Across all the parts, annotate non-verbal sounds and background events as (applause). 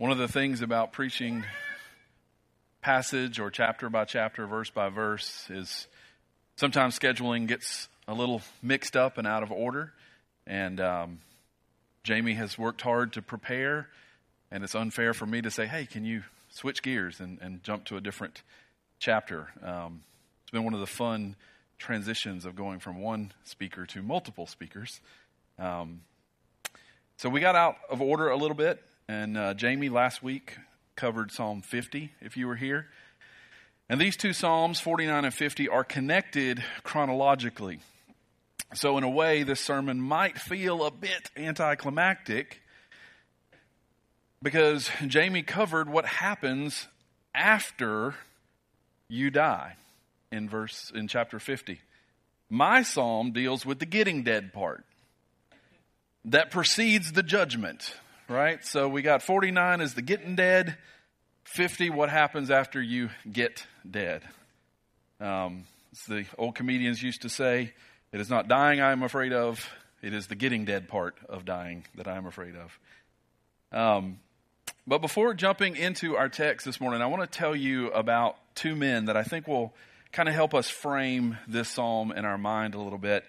One of the things about preaching passage or chapter by chapter, verse by verse, is sometimes scheduling gets a little mixed up and out of order. And um, Jamie has worked hard to prepare, and it's unfair for me to say, hey, can you switch gears and, and jump to a different chapter? Um, it's been one of the fun transitions of going from one speaker to multiple speakers. Um, so we got out of order a little bit, and uh, Jamie last week covered Psalm 50, if you were here. And these two Psalms, 49 and 50, are connected chronologically. So, in a way, this sermon might feel a bit anticlimactic because Jamie covered what happens after you die in verse in chapter 50. My psalm deals with the getting dead part that precedes the judgment, right? So we got 49 is the getting dead, 50 what happens after you get dead. Um, the old comedians used to say, it is not dying I am afraid of, it is the getting dead part of dying that I am afraid of. Um, but before jumping into our text this morning, I want to tell you about two men that I think will kind of help us frame this psalm in our mind a little bit.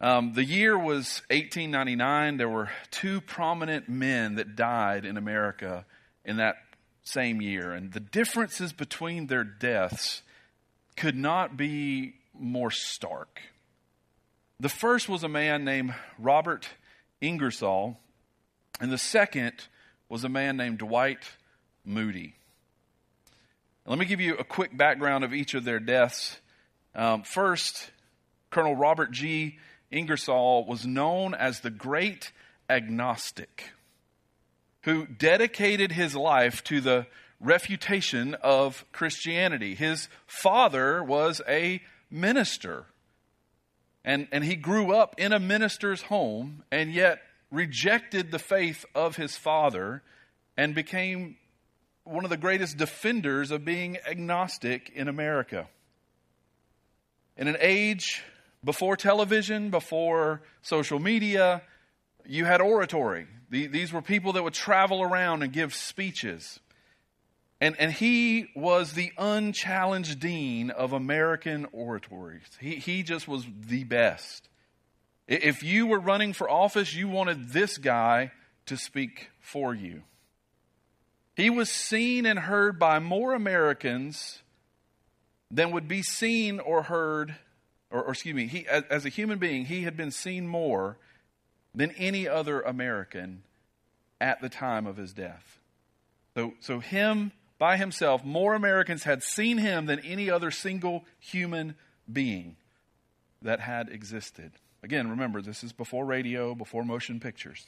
Um, the year was 1899. There were two prominent men that died in America in that same year. And the differences between their deaths could not be more stark. The first was a man named Robert Ingersoll, and the second was a man named Dwight Moody. Let me give you a quick background of each of their deaths. Um, first, Colonel Robert G. Ingersoll was known as the great agnostic who dedicated his life to the refutation of Christianity. His father was a minister, and, and he grew up in a minister's home and yet rejected the faith of his father and became one of the greatest defenders of being agnostic in America. In an age before television, before social media, you had oratory. These were people that would travel around and give speeches. And, and he was the unchallenged dean of American oratories. He, he just was the best. If you were running for office, you wanted this guy to speak for you. He was seen and heard by more Americans than would be seen or heard or, or excuse me, he, as, as a human being, he had been seen more than any other American at the time of his death. So, so him by himself, more Americans had seen him than any other single human being that had existed. Again, remember, this is before radio, before motion pictures.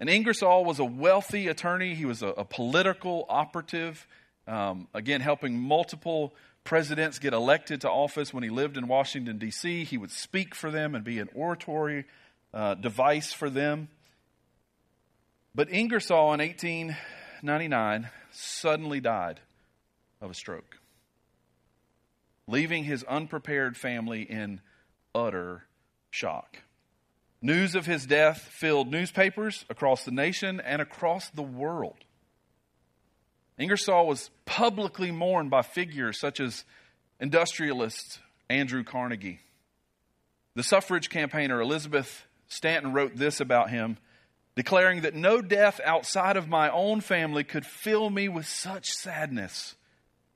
And Ingersoll was a wealthy attorney. He was a, a political operative, um, again, helping multiple presidents get elected to office when he lived in Washington, D.C., he would speak for them and be an oratory uh, device for them. But Ingersoll in 1899 suddenly died of a stroke, leaving his unprepared family in utter shock. News of his death filled newspapers across the nation and across the world. Ingersoll was publicly mourned by figures such as industrialist Andrew Carnegie. The suffrage campaigner Elizabeth Stanton wrote this about him, declaring that no death outside of my own family could fill me with such sadness.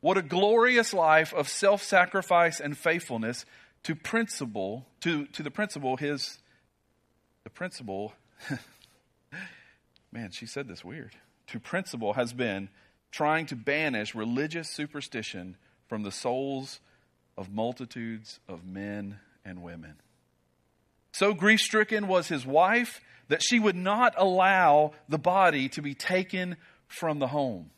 What a glorious life of self sacrifice and faithfulness to principle, to, to the principle, his, the principle, (laughs) man, she said this weird, to principle has been trying to banish religious superstition from the souls of multitudes of men and women. So grief stricken was his wife that she would not allow the body to be taken from the home.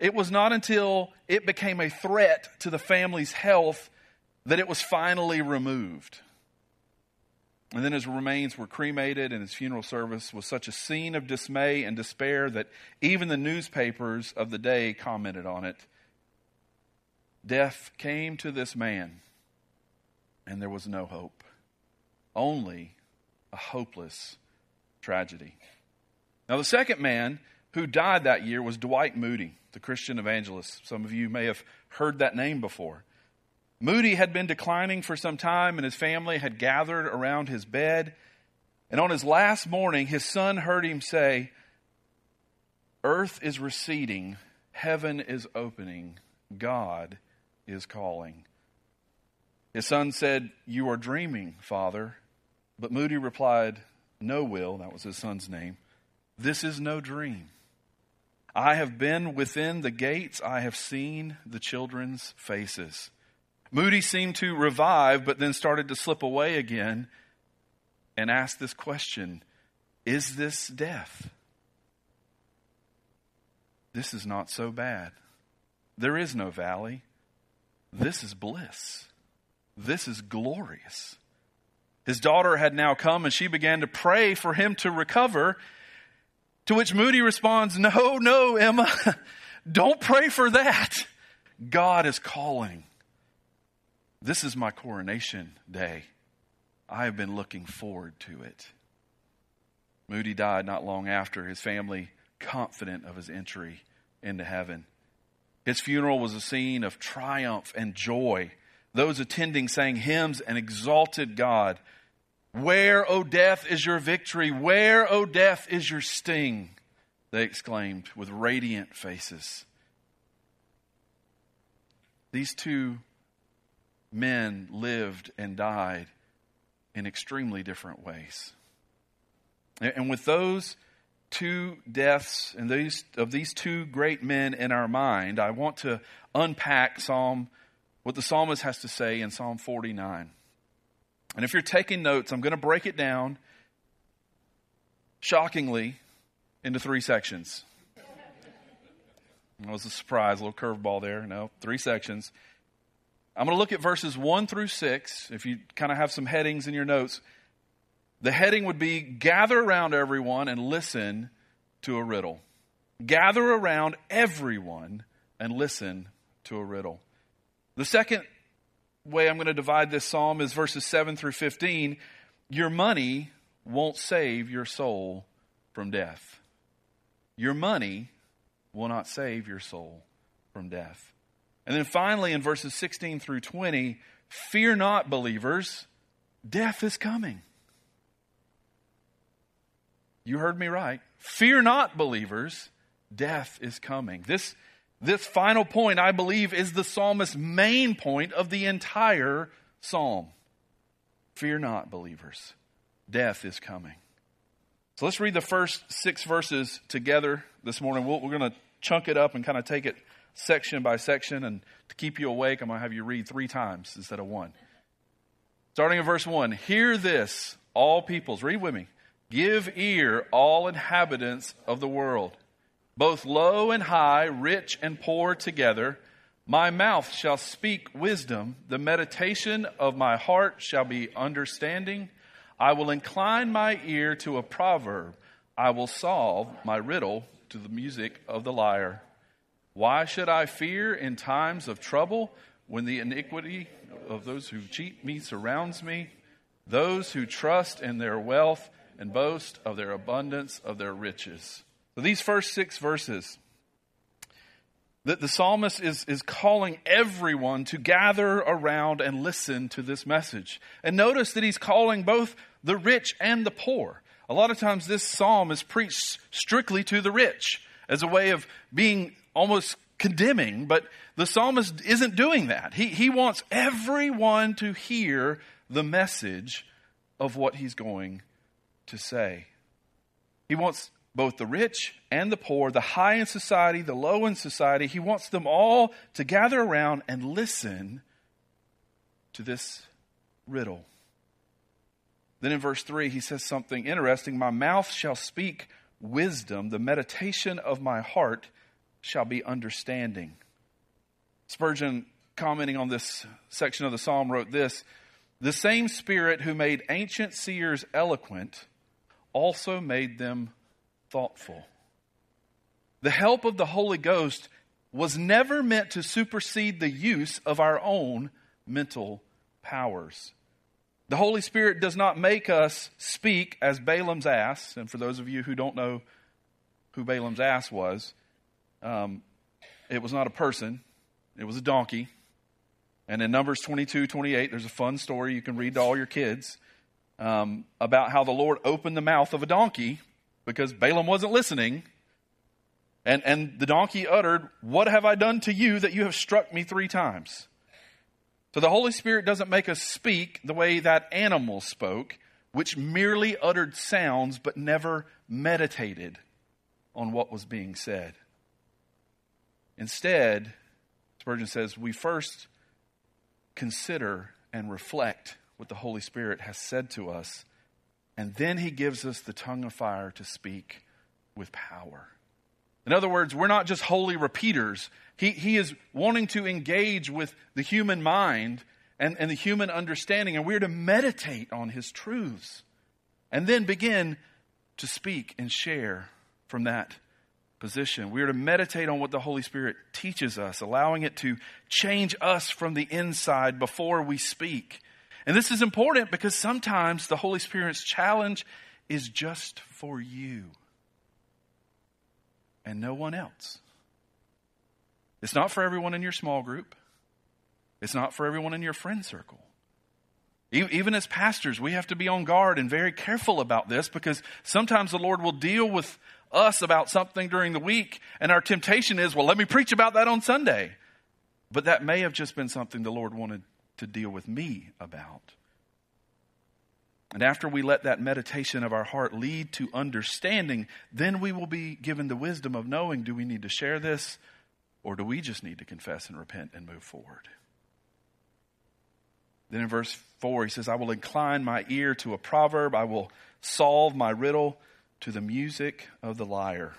It was not until it became a threat to the family's health that it was finally removed. And then his remains were cremated, and his funeral service was such a scene of dismay and despair that even the newspapers of the day commented on it. Death came to this man, and there was no hope, only a hopeless tragedy. Now, the second man who died that year was Dwight Moody, the Christian evangelist. Some of you may have heard that name before. Moody had been declining for some time, and his family had gathered around his bed. And on his last morning, his son heard him say, Earth is receding, heaven is opening, God is calling. His son said, You are dreaming, father. But Moody replied, No, Will, that was his son's name. This is no dream. I have been within the gates, I have seen the children's faces. Moody seemed to revive, but then started to slip away again and asked this question Is this death? This is not so bad. There is no valley. This is bliss. This is glorious. His daughter had now come and she began to pray for him to recover. To which Moody responds, No, no, Emma, (laughs) don't pray for that. God is calling. This is my coronation day. I have been looking forward to it. Moody died not long after, his family confident of his entry into heaven. His funeral was a scene of triumph and joy those attending sang hymns and exalted God. Where, O death, is your victory? Where, O death, is your sting? They exclaimed with radiant faces. These two men lived and died in extremely different ways. And with those two deaths and these of these two great men in our mind, I want to unpack Psalm what the psalmist has to say in Psalm 49. And if you're taking notes, I'm going to break it down shockingly into three sections. That was a surprise, a little curveball there. No, three sections. I'm going to look at verses 1 through 6. If you kind of have some headings in your notes, the heading would be Gather around everyone and listen to a riddle. Gather around everyone and listen to a riddle. The second way I'm going to divide this psalm is verses 7 through 15. Your money won't save your soul from death. Your money will not save your soul from death. And then finally, in verses 16 through 20, fear not, believers, death is coming. You heard me right. Fear not, believers, death is coming. This this final point, I believe, is the psalmist's main point of the entire psalm. Fear not, believers. Death is coming. So let's read the first six verses together this morning. we we are going to chunk it up and kind of take it section by section. And to keep you awake, I'm going to have you read three times instead of one. Starting in verse 1 Hear this, all peoples. Read with me. Give ear, all inhabitants of the world both low and high, rich and poor together. My mouth shall speak wisdom. The meditation of my heart shall be understanding. I will incline my ear to a proverb. I will solve my riddle to the music of the lyre. Why should I fear in times of trouble when the iniquity of those who cheat me surrounds me? Those who trust in their wealth and boast of their abundance of their riches. So these first six verses, that the psalmist is, is calling everyone to gather around and listen to this message. And notice that he's calling both the rich and the poor. A lot of times this psalm is preached strictly to the rich as a way of being almost condemning, but the psalmist isn't doing that. He, he wants everyone to hear the message of what he's going to say. He wants both the rich and the poor, the high in society, the low in society. He wants them all to gather around and listen to this riddle. Then in verse 3, he says something interesting My mouth shall speak wisdom, the meditation of my heart shall be understanding. Spurgeon, commenting on this section of the psalm, wrote this The same Spirit who made ancient seers eloquent also made them thoughtful. The help of the Holy Ghost was never meant to supersede the use of our own mental powers. The Holy Spirit does not make us speak as Balaam's ass. And for those of you who don't know who Balaam's ass was. Um, it was not a person, it was a donkey. And in Numbers 22, 28, there's a fun story you can read to all your kids um, about how the Lord opened the mouth of a donkey because Balaam wasn't listening. And, and the donkey uttered, What have I done to you that you have struck me three times? So the Holy Spirit doesn't make us speak the way that animal spoke, which merely uttered sounds but never meditated on what was being said. Instead, Spurgeon says, we first consider and reflect what the Holy Spirit has said to us, and then he gives us the tongue of fire to speak with power. In other words, we're not just holy repeaters. He, he is wanting to engage with the human mind and, and the human understanding, and we're to meditate on his truths and then begin to speak and share from that position. We are to meditate on what the Holy Spirit teaches us, allowing it to change us from the inside before we speak. And this is important because sometimes the Holy Spirit's challenge is just for you and no one else. It's not for everyone in your small group. It's not for everyone in your friend circle. Even as pastors, we have to be on guard and very careful about this because sometimes the Lord will deal with us about something during the week, and our temptation is, well, let me preach about that on Sunday. But that may have just been something the Lord wanted to deal with me about. And after we let that meditation of our heart lead to understanding, then we will be given the wisdom of knowing do we need to share this or do we just need to confess and repent and move forward? Then in verse 4, he says, I will incline my ear to a proverb, I will solve my riddle to the music of the lyre.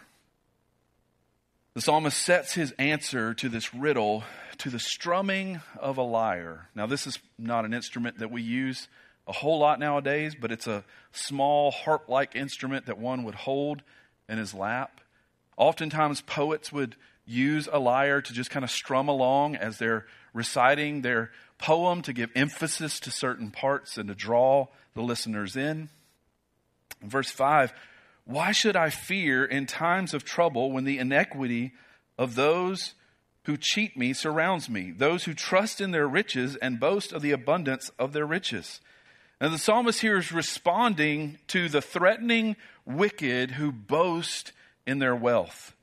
The psalmist sets his answer to this riddle to the strumming of a lyre. Now, this is not an instrument that we use a whole lot nowadays, but it's a small harp like instrument that one would hold in his lap. Oftentimes, poets would use a lyre to just kind of strum along as they're reciting their poem to give emphasis to certain parts and to draw the listeners in. verse 5 Why should I fear in times of trouble when the inequity of those who cheat me surrounds me, those who trust in their riches and boast of the abundance of their riches? And the psalmist here is responding to the threatening wicked who boast in their wealth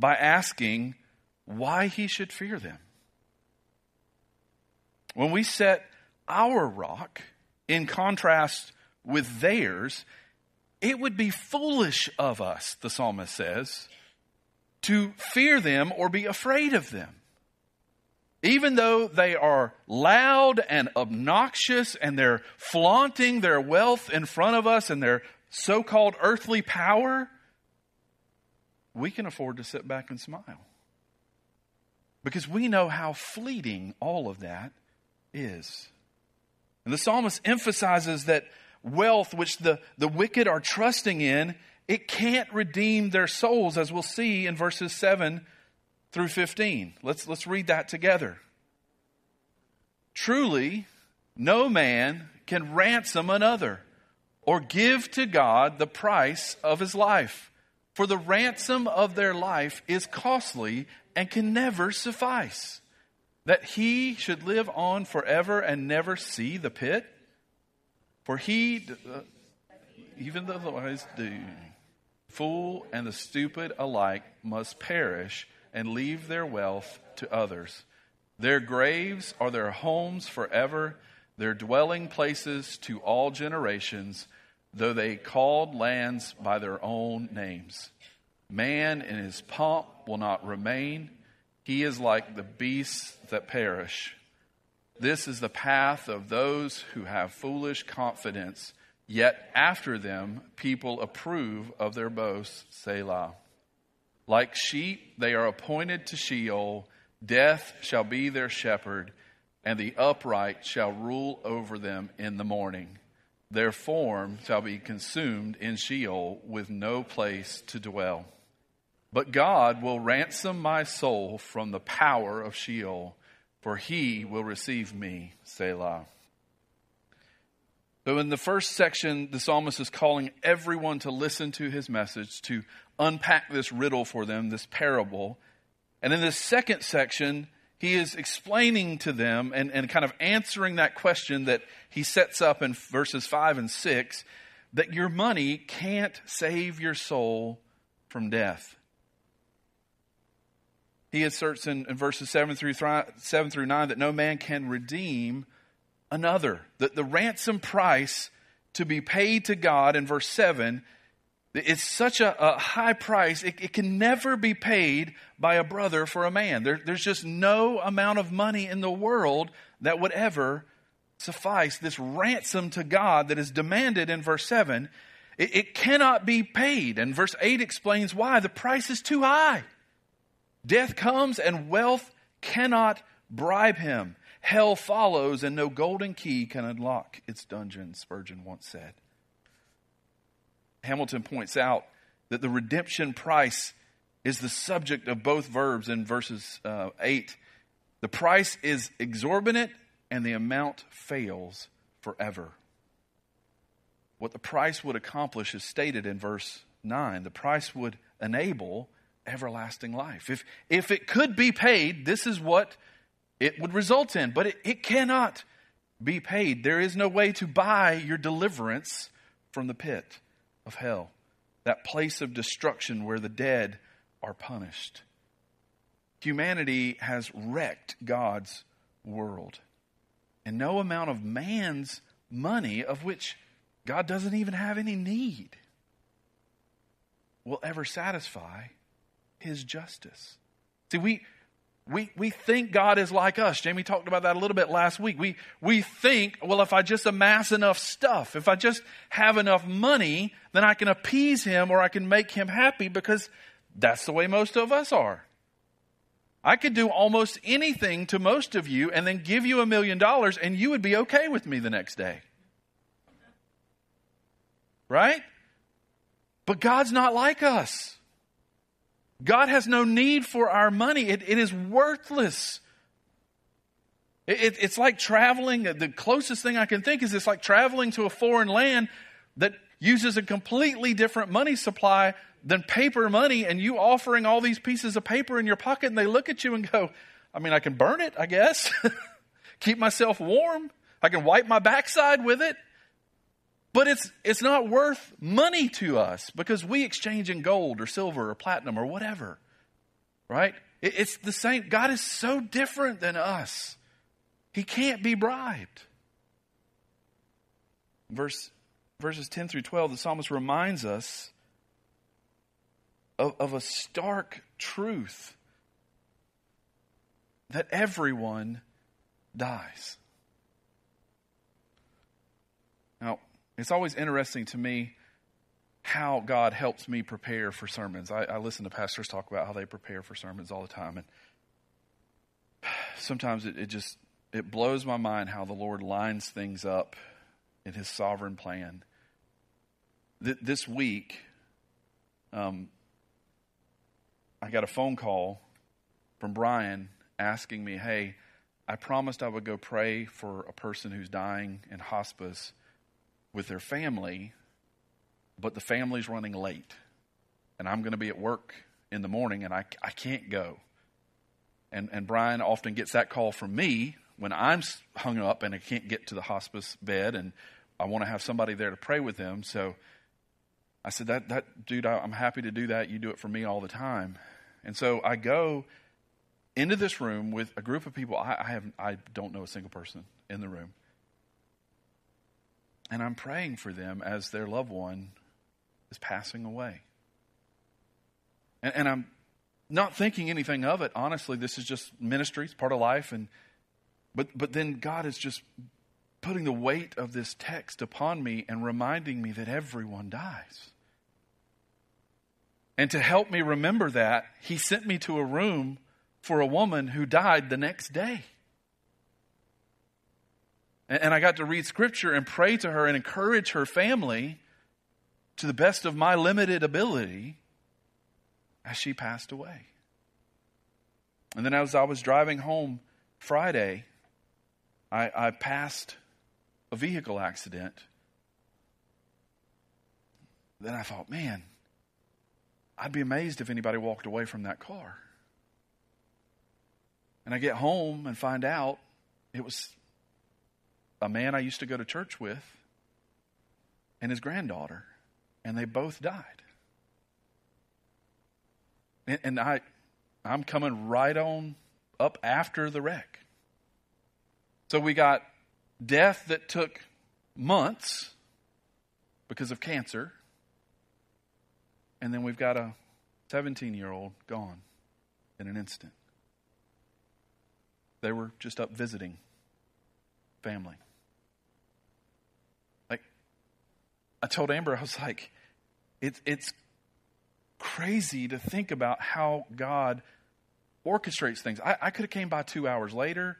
by asking why he should fear them. When we set our rock in contrast with theirs, it would be foolish of us, the psalmist says, to fear them or be afraid of them. Even though they are loud and obnoxious and they're flaunting their wealth in front of us and their so called earthly power, we can afford to sit back and smile. Because we know how fleeting all of that is. And the psalmist emphasizes that wealth, which the, the wicked are trusting in, it can't redeem their souls, as we'll see in verses 7 through 15. Let's, let's read that together. Truly, no man can ransom another or give to God the price of his life. For the ransom of their life is costly and can never suffice. That he should live on forever and never see the pit? For he, uh, even though the wise do, fool and the stupid alike must perish and leave their wealth to others. Their graves are their homes forever, their dwelling places to all generations, though they called lands by their own names. Man in his pomp will not remain. He is like the beasts that perish. This is the path of those who have foolish confidence, yet after them people approve of their boasts. Selah. Like sheep, they are appointed to Sheol. Death shall be their shepherd, and the upright shall rule over them in the morning. Their form shall be consumed in Sheol with no place to dwell. But God will ransom my soul from the power of Sheol, for he will receive me, Selah. So, in the first section, the psalmist is calling everyone to listen to his message, to unpack this riddle for them, this parable. And in this second section, he is explaining to them and, and kind of answering that question that he sets up in verses 5 and 6 that your money can't save your soul from death. He asserts in, in verses 7 through, 7 through 9 that no man can redeem another. That the ransom price to be paid to God in verse 7 it's such a, a high price, it, it, can never be paid by a brother for a man. There, there's just no amount of money in the world that would ever suffice. This ransom to God that is demanded in verse 7, it, it cannot be paid. And verse 8 explains why. The price is too high. Death comes and wealth cannot bribe him. Hell follows, and no golden key can unlock its dungeon, Spurgeon once said. Hamilton points out that the redemption price is the subject of both verbs in verses uh, 8. The price is exorbitant, and the amount fails forever. What the price would accomplish is stated in verse 9. The price would enable everlasting life. If, if it could be paid, this is what it would result in, but it, it cannot be paid. There is no way to buy your deliverance from the pit of hell, that place of destruction where the dead are punished. Humanity has wrecked God's world. And no amount of man's money, of which God doesn't even have any need, will ever satisfy his justice. See, we, we, we think God is like us. Jamie talked about that a little bit last week. We, we think, well, if I just amass enough stuff, if I just have enough money, then I can appease him or I can make him happy because that's the way most of us are. I could do almost anything to most of you and then give you a million dollars and you would be okay with me the next day. Right? But God's not like us. God has no need for our money. It, it is worthless. It, it, it's like traveling. The closest thing I can think is it's like traveling to a foreign land that uses a completely different money supply than paper money, and you offering all these pieces of paper in your pocket, and they look at you and go, I mean, I can burn it, I guess. (laughs) Keep myself warm. I can wipe my backside with it. But it's, it's not worth money to us because we exchange in gold or silver or platinum or whatever. Right? It, it's the same. God is so different than us. He can't be bribed. Verse, verses 10 through 12, the psalmist reminds us of, of a stark truth that everyone dies. Now, it's always interesting to me how God helps me prepare for sermons. I, I, listen to pastors talk about how they prepare for sermons all the time, and (sighs) sometimes it, it just it blows my mind how the Lord lines things up in His sovereign plan. Th- this week, um, I got a phone call from Brian asking me, "Hey, I promised I would go pray for a person who's dying in hospice." With their family, but the family's running late. And I'm going to be at work in the morning and I, I can't go. And, and Brian often gets that call from me when I'm hung up and I can't get to the hospice bed and I want to have somebody there to pray with them. So I said, that, that dude, I, I'm happy to do that. You do it for me all the time. And so I go into this room with a group of people. I, I have, I don't know a single person in the room. And I'm praying for them as their loved one is passing away. And, and, I'm not thinking anything of it. Honestly, this is just ministry, it's part of life. And but but then God is just putting the weight of this text upon me and reminding me that everyone dies. And to help me remember that, he sent me to a room for a woman who died the next day. And I got to read scripture and pray to her and encourage her family to the best of my limited ability as she passed away. And then as I was driving home Friday, I, I passed a vehicle accident then I thought, man, I'd be amazed if anybody walked away from that car. And I get home and find out it was a man I used to go to church with and his granddaughter, and they both died. And, and I, I'm coming right on up after the wreck. So we got death that took months because of cancer. And then we've got a 17 year old gone in an instant. They were just up visiting family. Like, I told Amber, I was like, it, it's crazy to think about how God orchestrates things. I, I could have came by two hours later.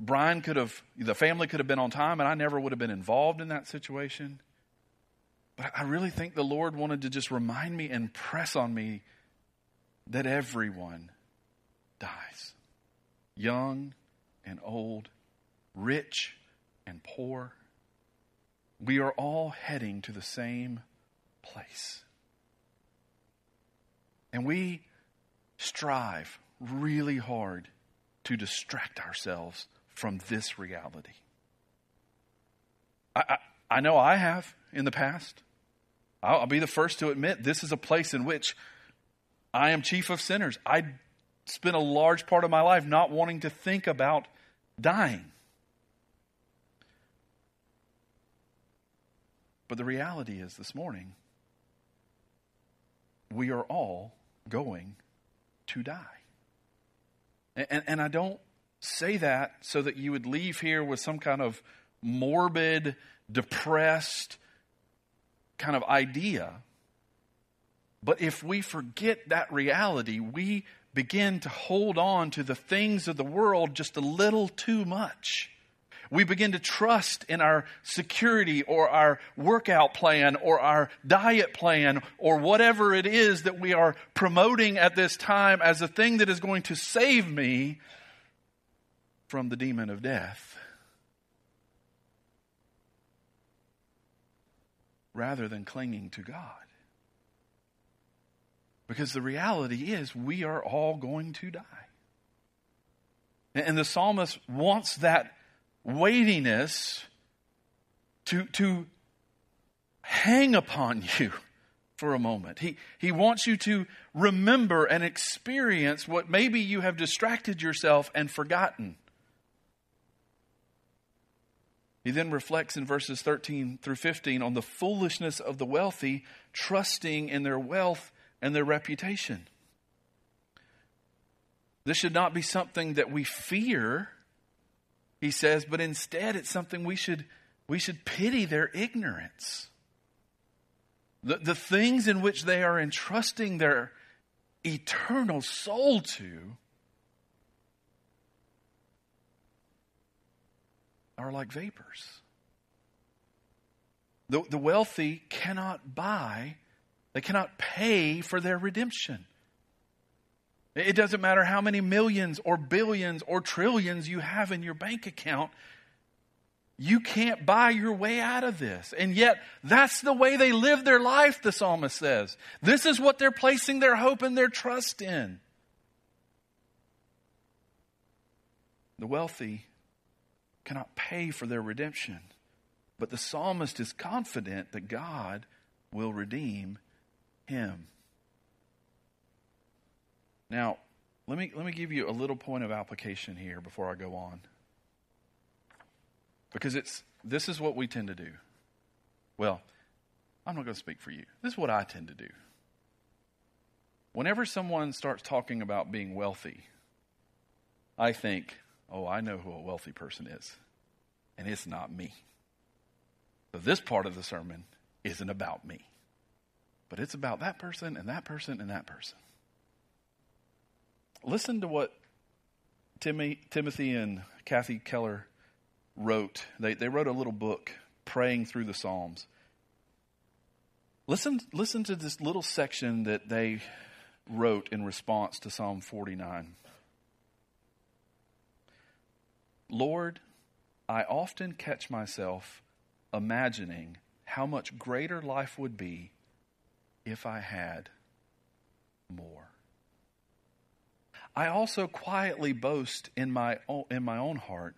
Brian could have, the family could have been on time, and I never would have been involved in that situation. But I really think the Lord wanted to just remind me and press on me that everyone dies young and old, rich and poor. We are all heading to the same place. And we strive really hard to distract ourselves from this reality. I, I, I, know I have in the past. I'll, I'll be the first to admit this is a place in which I am chief of sinners. I spent a large part of my life not wanting to think about dying. But the reality is this morning, we are all going to die. And, and, I don't say that so that you would leave here with some kind of morbid, depressed kind of idea. But if we forget that reality, we begin to hold on to the things of the world just a little too much. We begin to trust in our security or our workout plan or our diet plan or whatever it is that we are promoting at this time as a thing that is going to save me from the demon of death. Rather than clinging to God. Because the reality is, we are all going to die. And the psalmist wants that weightiness to, to hang upon you for a moment. He, he wants you to remember and experience what maybe you have distracted yourself and forgotten. He then reflects in verses 13 through 15 on the foolishness of the wealthy, trusting in their wealth and their reputation. This should not be something that we fear he says, but instead it's something we should, we should pity their ignorance. The, the things in which they are entrusting their eternal soul to are like vapors. The, the wealthy cannot buy, they cannot pay for their redemption. It doesn't matter how many millions or billions or trillions you have in your bank account. You can't buy your way out of this. And yet, that's the way they live their life, the psalmist says. This is what they're placing their hope and their trust in. The wealthy cannot pay for their redemption, but the psalmist is confident that God will redeem him. Now, let me, let me give you a little point of application here before I go on. Because it's, this is what we tend to do. Well, I'm not going to speak for you. This is what I tend to do. Whenever someone starts talking about being wealthy, I think, oh, I know who a wealthy person is, and it's not me. So this part of the sermon isn't about me, but it's about that person and that person and that person. Listen to what Timmy, Timothy and Kathy Keller wrote. They, they wrote a little book, Praying Through the Psalms. Listen, listen to this little section that they wrote in response to Psalm 49. Lord, I often catch myself imagining how much greater life would be if I had more. I also quietly boast in my own, in my own heart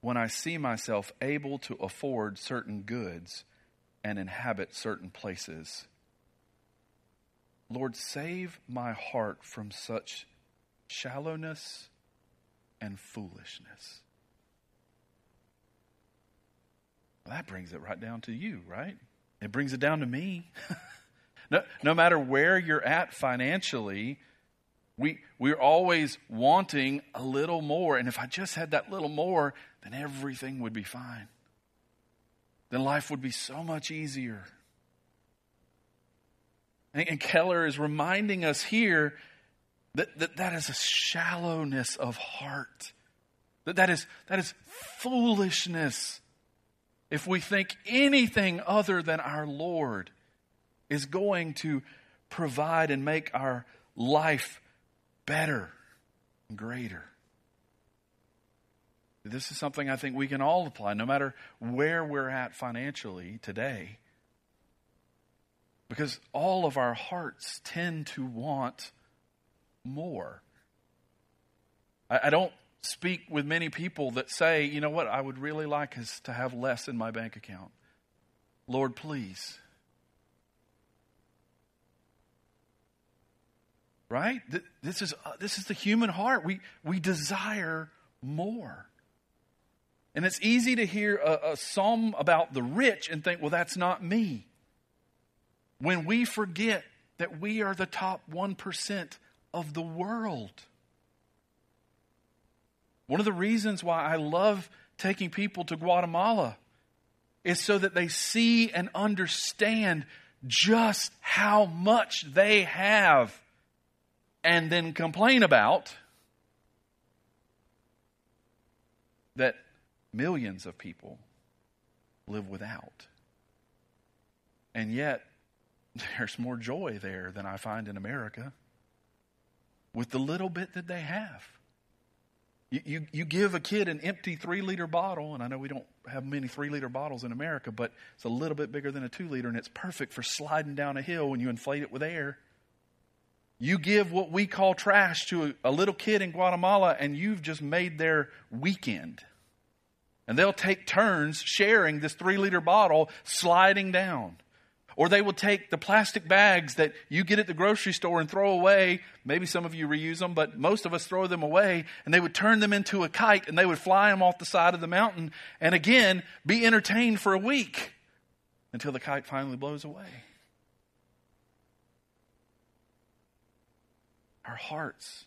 when I see myself able to afford certain goods and inhabit certain places. Lord, save my heart from such shallowness and foolishness. Well, that brings it right down to you, right? It brings it down to me. (laughs) no, no matter where you're at financially, we, we're always wanting a little more. And if I just had that little more, then everything would be fine. Then life would be so much easier. And, and Keller is reminding us here that, that that is a shallowness of heart. That that is, that is foolishness if we think anything other than our Lord is going to provide and make our life better and greater. This is something I think we can all apply, no matter where we're at financially today. Because all of our hearts tend to want more. I, I don't speak with many people that say, you know what, I would really like is to have less in my bank account. Lord, please. Right? This is, uh, this is the human heart. We, we desire more. And it's easy to hear a, a psalm about the rich and think, well, that's not me. When we forget that we are the top 1% of the world. One of the reasons why I love taking people to Guatemala is so that they see and understand just how much they have and then complain about that millions of people live without. And yet, (laughs) there's more joy there than I find in America with the little bit that they have. You, you, you, give a kid an empty three liter bottle, and I know we don't have many three liter bottles in America, but it's a little bit bigger than a two liter, and it's perfect for sliding down a hill when you inflate it with air. You give what we call trash to a, little kid in Guatemala, and you've just made their weekend. And they'll take turns sharing this three liter bottle sliding down. Or they will take the plastic bags that you get at the grocery store and throw away. Maybe some of you reuse them, but most of us throw them away. And they would turn them into a kite and they would fly them off the side of the mountain and again be entertained for a week until the kite finally blows away. Our hearts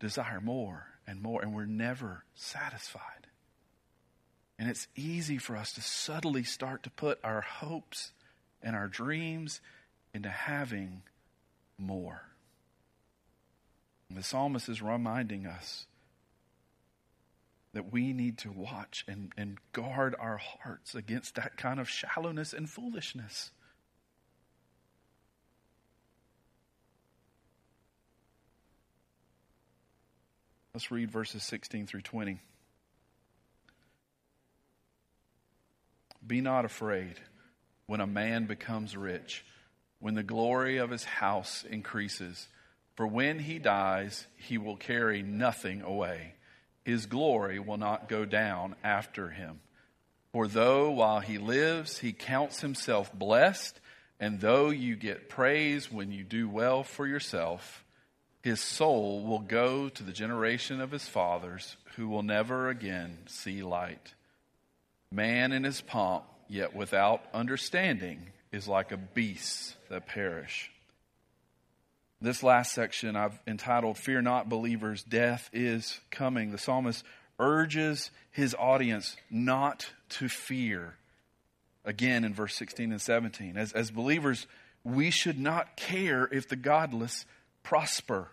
desire more and more, and we're never satisfied. And it's easy for us to subtly start to put our hopes and our dreams into having more. And the psalmist is reminding us that we need to watch and, and guard our hearts against that kind of shallowness and foolishness. Let's read verses 16 through 20. Be not afraid when a man becomes rich, when the glory of his house increases. For when he dies, he will carry nothing away. His glory will not go down after him. For though while he lives, he counts himself blessed, and though you get praise when you do well for yourself, his soul will go to the generation of his fathers who will never again see light. Man in his pomp yet without understanding is like a beast that perish. This last section I've entitled Fear Not Believers, Death is Coming. The psalmist urges his audience not to fear. Again in verse 16 and 17. As, as believers, we should not care if the godless prosper.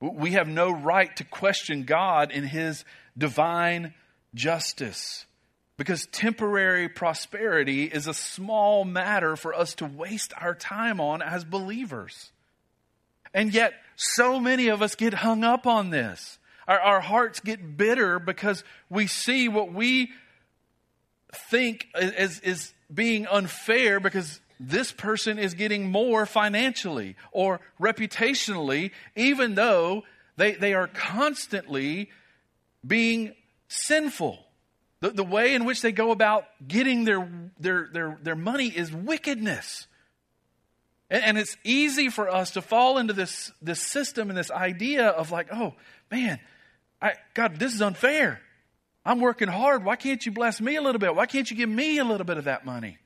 We have no right to question God in his divine justice. Because temporary prosperity is a small matter for us to waste our time on as believers. And yet, so many of us get hung up on this. Our, our hearts get bitter because we see what we think is, is being unfair because this person is getting more financially or reputationally, even though they, they are constantly being sinful. The, the way in which they go about getting their, their, their, their money is wickedness. And, and it's easy for us to fall into this, this system and this idea of like, oh, man, I, God, this is unfair. I'm working hard. Why can't you bless me a little bit? Why can't you give me a little bit of that money?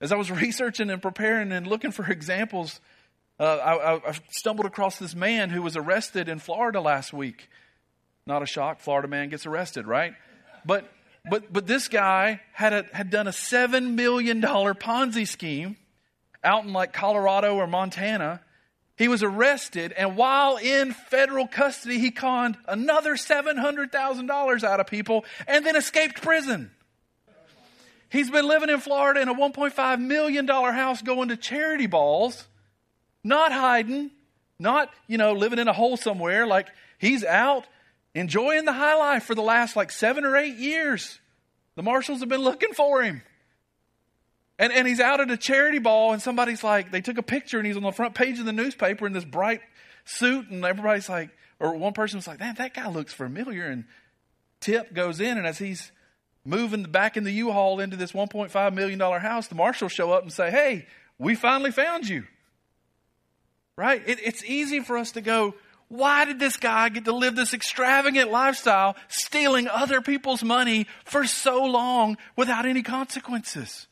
As I was (laughs) researching and preparing and looking for examples, uh, I, I, stumbled across this man who was arrested in Florida last week. Not a shock, Florida man gets arrested, right? But but but this guy had a, had done a seven million dollar Ponzi scheme out in like Colorado or Montana. He was arrested, and while in federal custody, he conned another seven hundred thousand dollars out of people, and then escaped prison. He's been living in Florida in a $1.5 million house going to charity balls, not hiding, not, you know, living in a hole somewhere. Like he's out enjoying the high life for the last like seven or eight years. The marshals have been looking for him. And, and he's out at a charity ball, and somebody's like, they took a picture, and he's on the front page of the newspaper in this bright suit, and everybody's like, or one person was like, man, that guy looks familiar. And Tip goes in, and as he's moving back in the U-Haul into this $1.5 million house, the marshals show up and say, Hey, we finally found you. Right? It, it's easy for us to go, why did this guy get to live this extravagant lifestyle, stealing other people's money for so long without any consequences?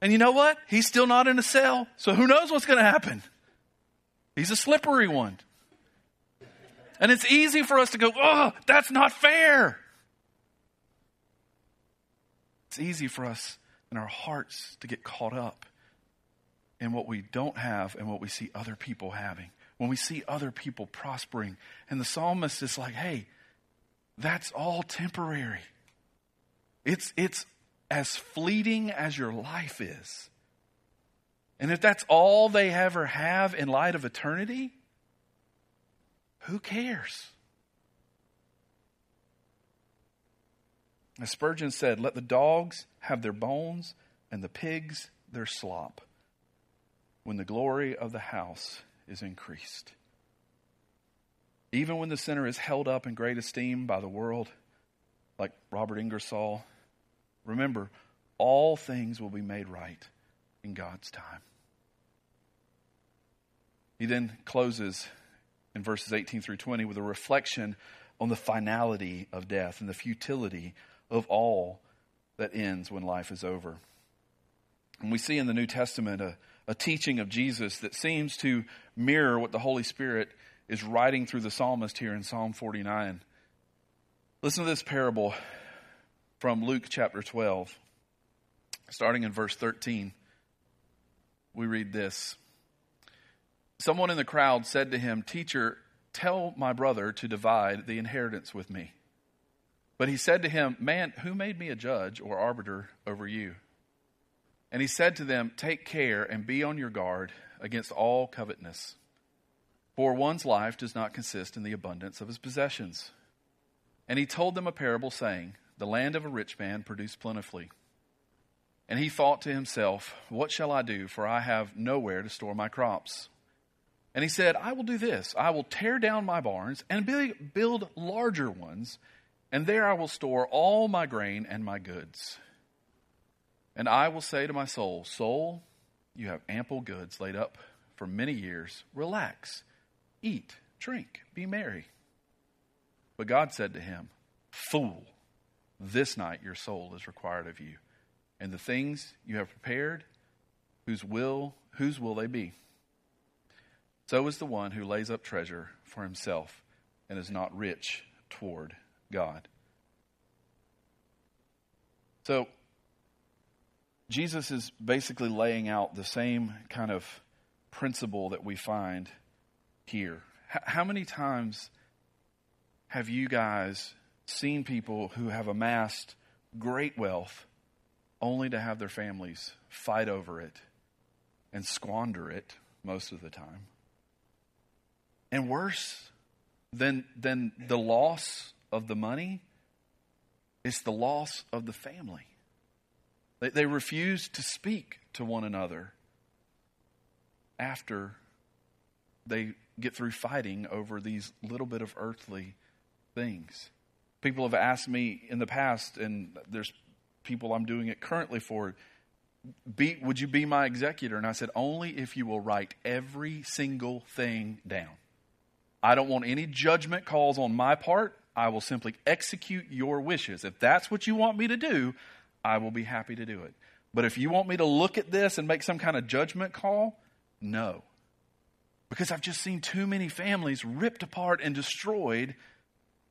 And you know what? He's still not in a cell, so who knows what's going to happen? He's a slippery one. And it's easy for us to go, oh, that's not fair. It's easy for us in our hearts to get caught up in what we don't have and what we see other people having. When we see other people prospering. And the psalmist is like, hey, that's all temporary. It's, it's as fleeting as your life is. And if that's all they ever have in light of eternity, who cares? As Spurgeon said, let the dogs have their bones and the pigs their slop when the glory of the house is increased. Even when the sinner is held up in great esteem by the world, like Robert Ingersoll, remember, all things will be made right in God's time. He then closes in verses 18 through 20 with a reflection on the finality of death and the futility of all that ends when life is over. And we see in the New Testament a, a teaching of Jesus that seems to mirror what the Holy Spirit is writing through the psalmist here in Psalm 49. Listen to this parable from Luke chapter 12, starting in verse 13. We read this Someone in the crowd said to him, Teacher, tell my brother to divide the inheritance with me. But he said to him, Man, who made me a judge or arbiter over you? And he said to them, Take care and be on your guard against all covetousness. For one's life does not consist in the abundance of his possessions. And he told them a parable, saying, The land of a rich man produced plentifully. And he thought to himself, What shall I do? For I have nowhere to store my crops. And he said, I will do this I will tear down my barns and build larger ones and there I will store all my grain and my goods. And I will say to my soul, Soul, you have ample goods laid up for many years. Relax, eat, drink, be merry. But God said to him, Fool, this night your soul is required of you. And the things you have prepared, whose will, whose will they be? So is the one who lays up treasure for himself and is not rich toward God. So, Jesus is basically laying out the same kind of principle that we find here. H- how many times have you guys seen people who have amassed great wealth only to have their families fight over it and squander it most of the time? And worse than, than the loss of the money, it's the loss of the family. They, they refuse to speak to one another after they get through fighting over these little bit of earthly things. People have asked me in the past, and there's people I'm doing it currently for. Be, would you be my executor? And I said, only if you will write every single thing down. I don't want any judgment calls on my part. I will simply execute your wishes. If that's what you want me to do, I will be happy to do it. But if you want me to look at this and make some kind of judgment call, no. Because I've just seen too many families ripped apart and destroyed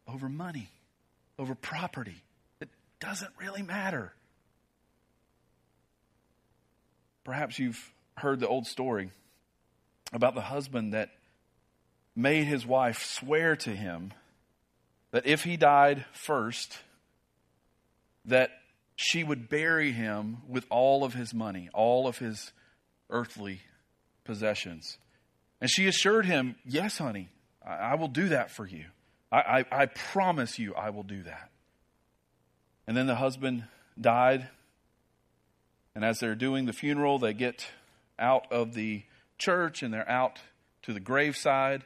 over money, over property. It doesn't really matter. Perhaps you've heard the old story about the husband that made his wife swear to him that if he died first, that she would bury him with all of his money, all of his earthly possessions. And she assured him, Yes, honey, I, I will do that for you. I, I, I promise you I will do that. And then the husband died. And as they're doing the funeral, they get out of the church and they're out to the graveside.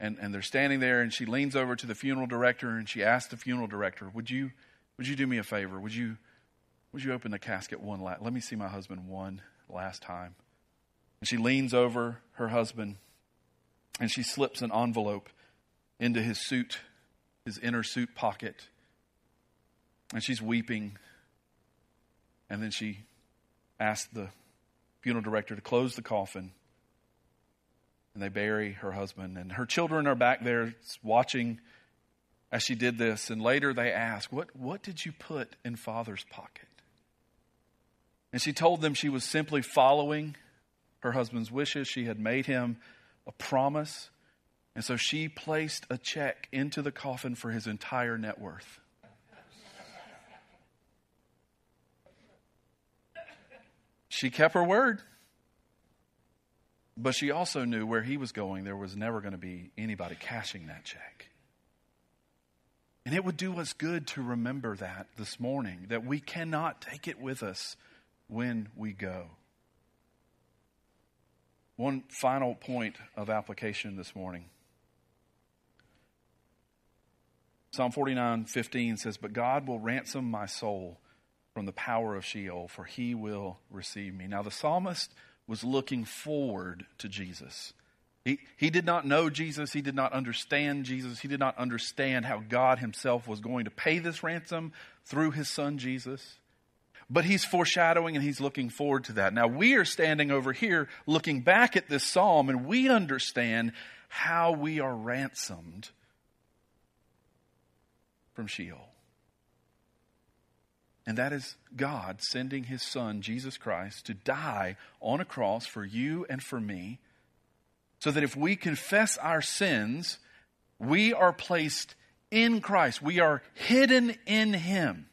And, and they're standing there, and she leans over to the funeral director and she asks the funeral director, Would you, would you do me a favor? Would you, would you open the casket one last? Let me see my husband one last time. And she leans over her husband and she slips an envelope into his suit, his inner suit pocket. And she's weeping. And then she asks the funeral director to close the coffin. And they bury her husband. And her children are back there watching as she did this. And later they ask, What, what did you put in father's pocket? And she told them she was simply following her husband's wishes. She had made him a promise. And so she placed a check into the coffin for his entire net worth. She kept her word. But she also knew where he was going, there was never going to be anybody cashing that check. And it would do us good to remember that this morning, that we cannot take it with us when we go. One final point of application this morning. Psalm 49 15 says, But God will ransom my soul from the power of Sheol, for he will receive me. Now, the psalmist was looking forward to Jesus. He, he did not know Jesus. He did not understand Jesus. He did not understand how God himself was going to pay this ransom through his son Jesus. But he's foreshadowing and he's looking forward to that. Now we are standing over here looking back at this psalm and we understand how we are ransomed from Sheol. And that is God sending his son, Jesus Christ, to die on a cross for you and for me, so that if we confess our sins, we are placed in Christ. We are hidden in him.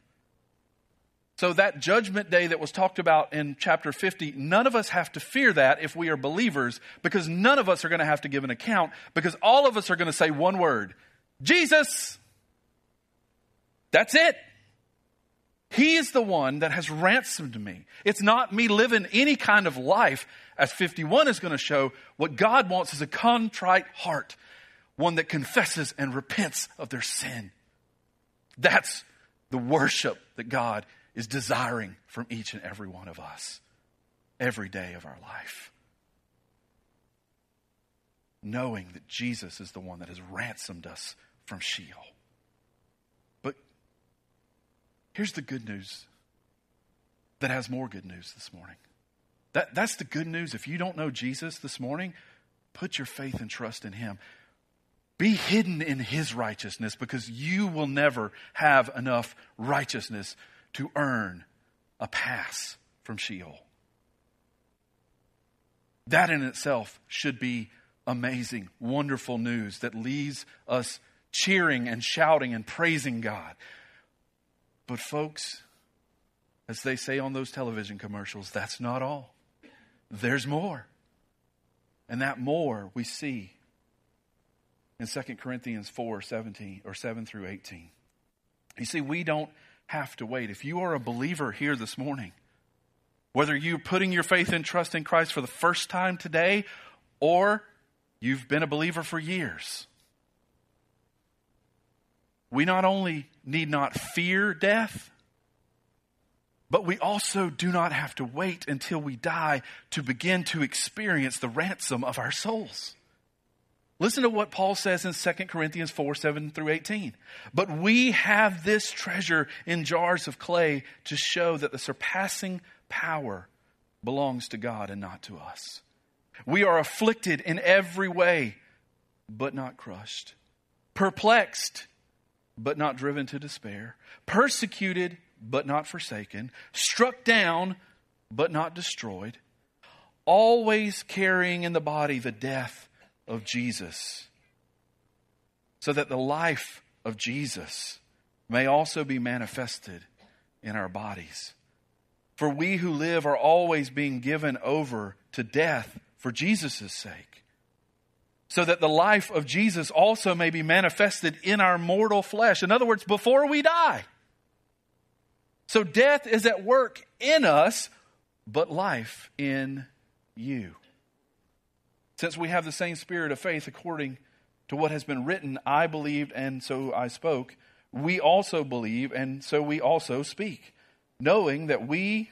So, that judgment day that was talked about in chapter 50, none of us have to fear that if we are believers, because none of us are going to have to give an account, because all of us are going to say one word Jesus. That's it. He is the one that has ransomed me. It's not me living any kind of life, as 51 is going to show. What God wants is a contrite heart, one that confesses and repents of their sin. That's the worship that God is desiring from each and every one of us every day of our life. Knowing that Jesus is the one that has ransomed us from Sheol. Here's the good news that has more good news this morning. That, that's the good news. If you don't know Jesus this morning, put your faith and trust in Him. Be hidden in His righteousness because you will never have enough righteousness to earn a pass from Sheol. That in itself should be amazing, wonderful news that leaves us cheering and shouting and praising God. But, folks, as they say on those television commercials, that's not all. There's more. And that more we see in 2 Corinthians 4 17 or 7 through 18. You see, we don't have to wait. If you are a believer here this morning, whether you're putting your faith and trust in Christ for the first time today or you've been a believer for years, we not only need not fear death, but we also do not have to wait until we die to begin to experience the ransom of our souls. Listen to what Paul says in 2 Corinthians 4 7 through 18. But we have this treasure in jars of clay to show that the surpassing power belongs to God and not to us. We are afflicted in every way, but not crushed, perplexed, but not driven to despair, persecuted, but not forsaken, struck down, but not destroyed, always carrying in the body the death of Jesus, so that the life of Jesus may also be manifested in our bodies. For we who live are always being given over to death for Jesus' sake, so that the life of Jesus also may be manifested in our mortal flesh. In other words, before we die. So death is at work in us, but life in you. Since we have the same spirit of faith according to what has been written, I believed and so I spoke, we also believe and so we also speak, knowing that we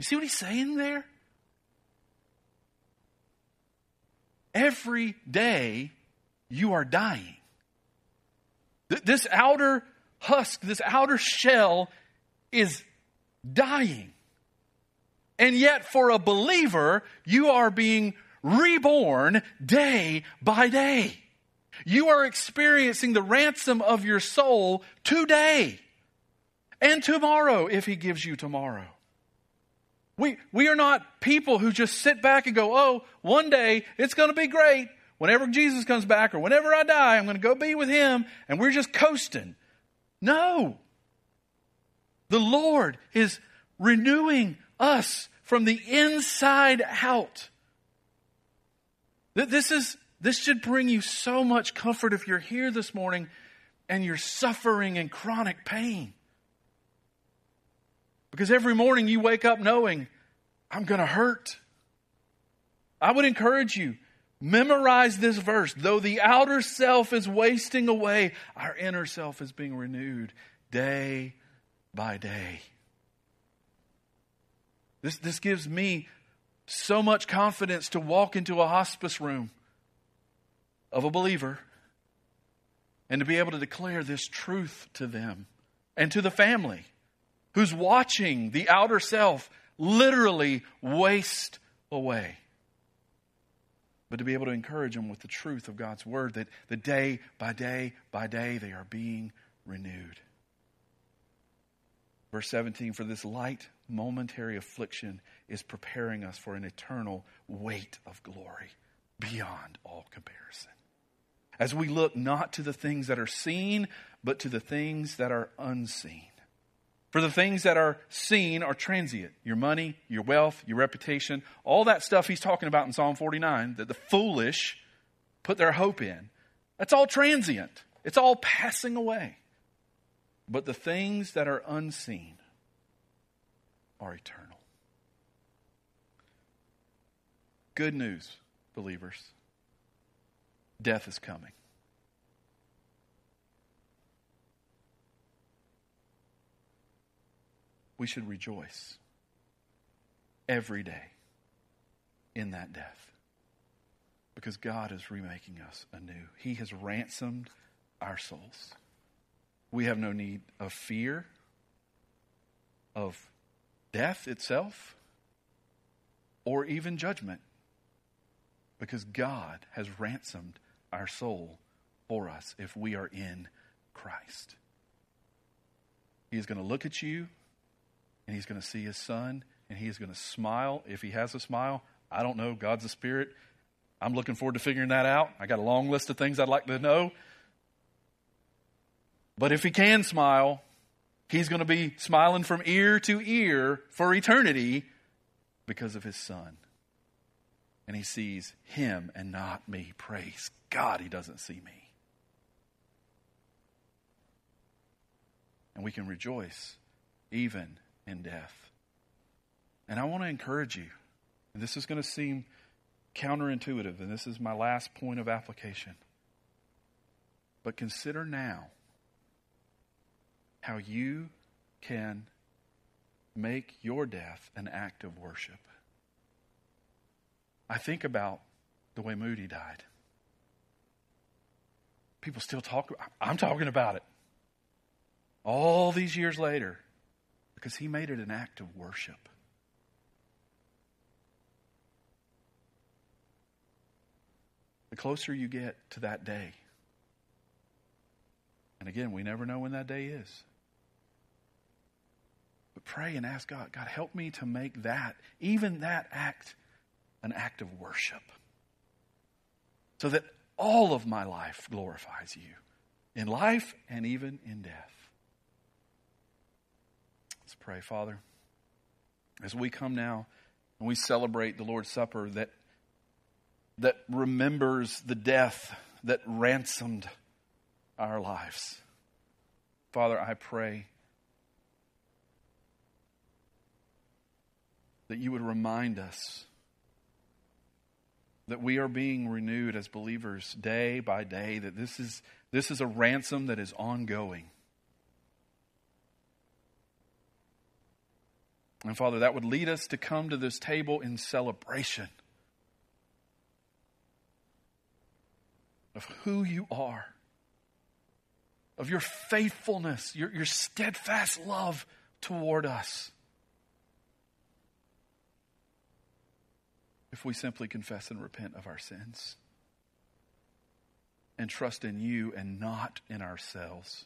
You see what he's saying there? Every day you are dying. This outer husk, this outer shell is dying. And yet, for a believer, you are being reborn day by day. You are experiencing the ransom of your soul today and tomorrow if He gives you tomorrow. We, we are not people who just sit back and go, oh, one day it's going to be great. Whenever Jesus comes back or whenever I die, I'm going to go be with Him and we're just coasting. No. The Lord is renewing us from the inside out. This is this should bring you so much comfort if you're here this morning and you're suffering in chronic pain. Because every morning you wake up knowing, I'm going to hurt. I would encourage you, Memorize this verse. Though the outer self is wasting away, our inner self is being renewed day by day. This, this gives me so much confidence to walk into a hospice room of a believer and to be able to declare this truth to them and to the family who's watching the outer self literally waste away but to be able to encourage them with the truth of God's word that the day by day by day they are being renewed. Verse 17 For this light momentary affliction is preparing us for an eternal weight of glory beyond all comparison. As we look not to the things that are seen, but to the things that are unseen. For the things that are seen are transient your money, your wealth, your reputation, all that stuff he's talking about in Psalm 49 that the foolish put their hope in. That's all transient, it's all passing away. But the things that are unseen are eternal. Good news, believers death is coming. We should rejoice every day in that death because God is remaking us anew. He has ransomed our souls. We have no need of fear, of death itself, or even judgment because God has ransomed our soul for us if we are in Christ. He is going to look at you and he's going to see his son and he is going to smile. If he has a smile, I don't know. God's a spirit. I'm looking forward to figuring that out. I got a long list of things I'd like to know. But if he can smile, he's going to be smiling from ear to ear for eternity because of his son. And he sees him and not me. Praise God, he doesn't see me. And we can rejoice even death. And I want to encourage you, and this is going to seem counterintuitive, and this is my last point of application. But consider now how you can make your death an act of worship. I think about the way Moody died. People still talk, I'm talking about it. All these years later, because he made it an act of worship. The closer you get to that day, and again, we never know when that day is. But pray and ask God, God, help me to make that, even that act, an act of worship. So that all of my life glorifies you, in life and even in death. Let's pray, Father. As we come now and we celebrate the Lord's Supper that, that remembers the death that ransomed our lives. Father, I pray that you would remind us that we are being renewed as believers day by day, that this is, this is a ransom that is ongoing. And Father, that would lead us to come to this table in celebration of who you are, of your faithfulness, your, your steadfast love toward us. If we simply confess and repent of our sins and trust in you and not in ourselves.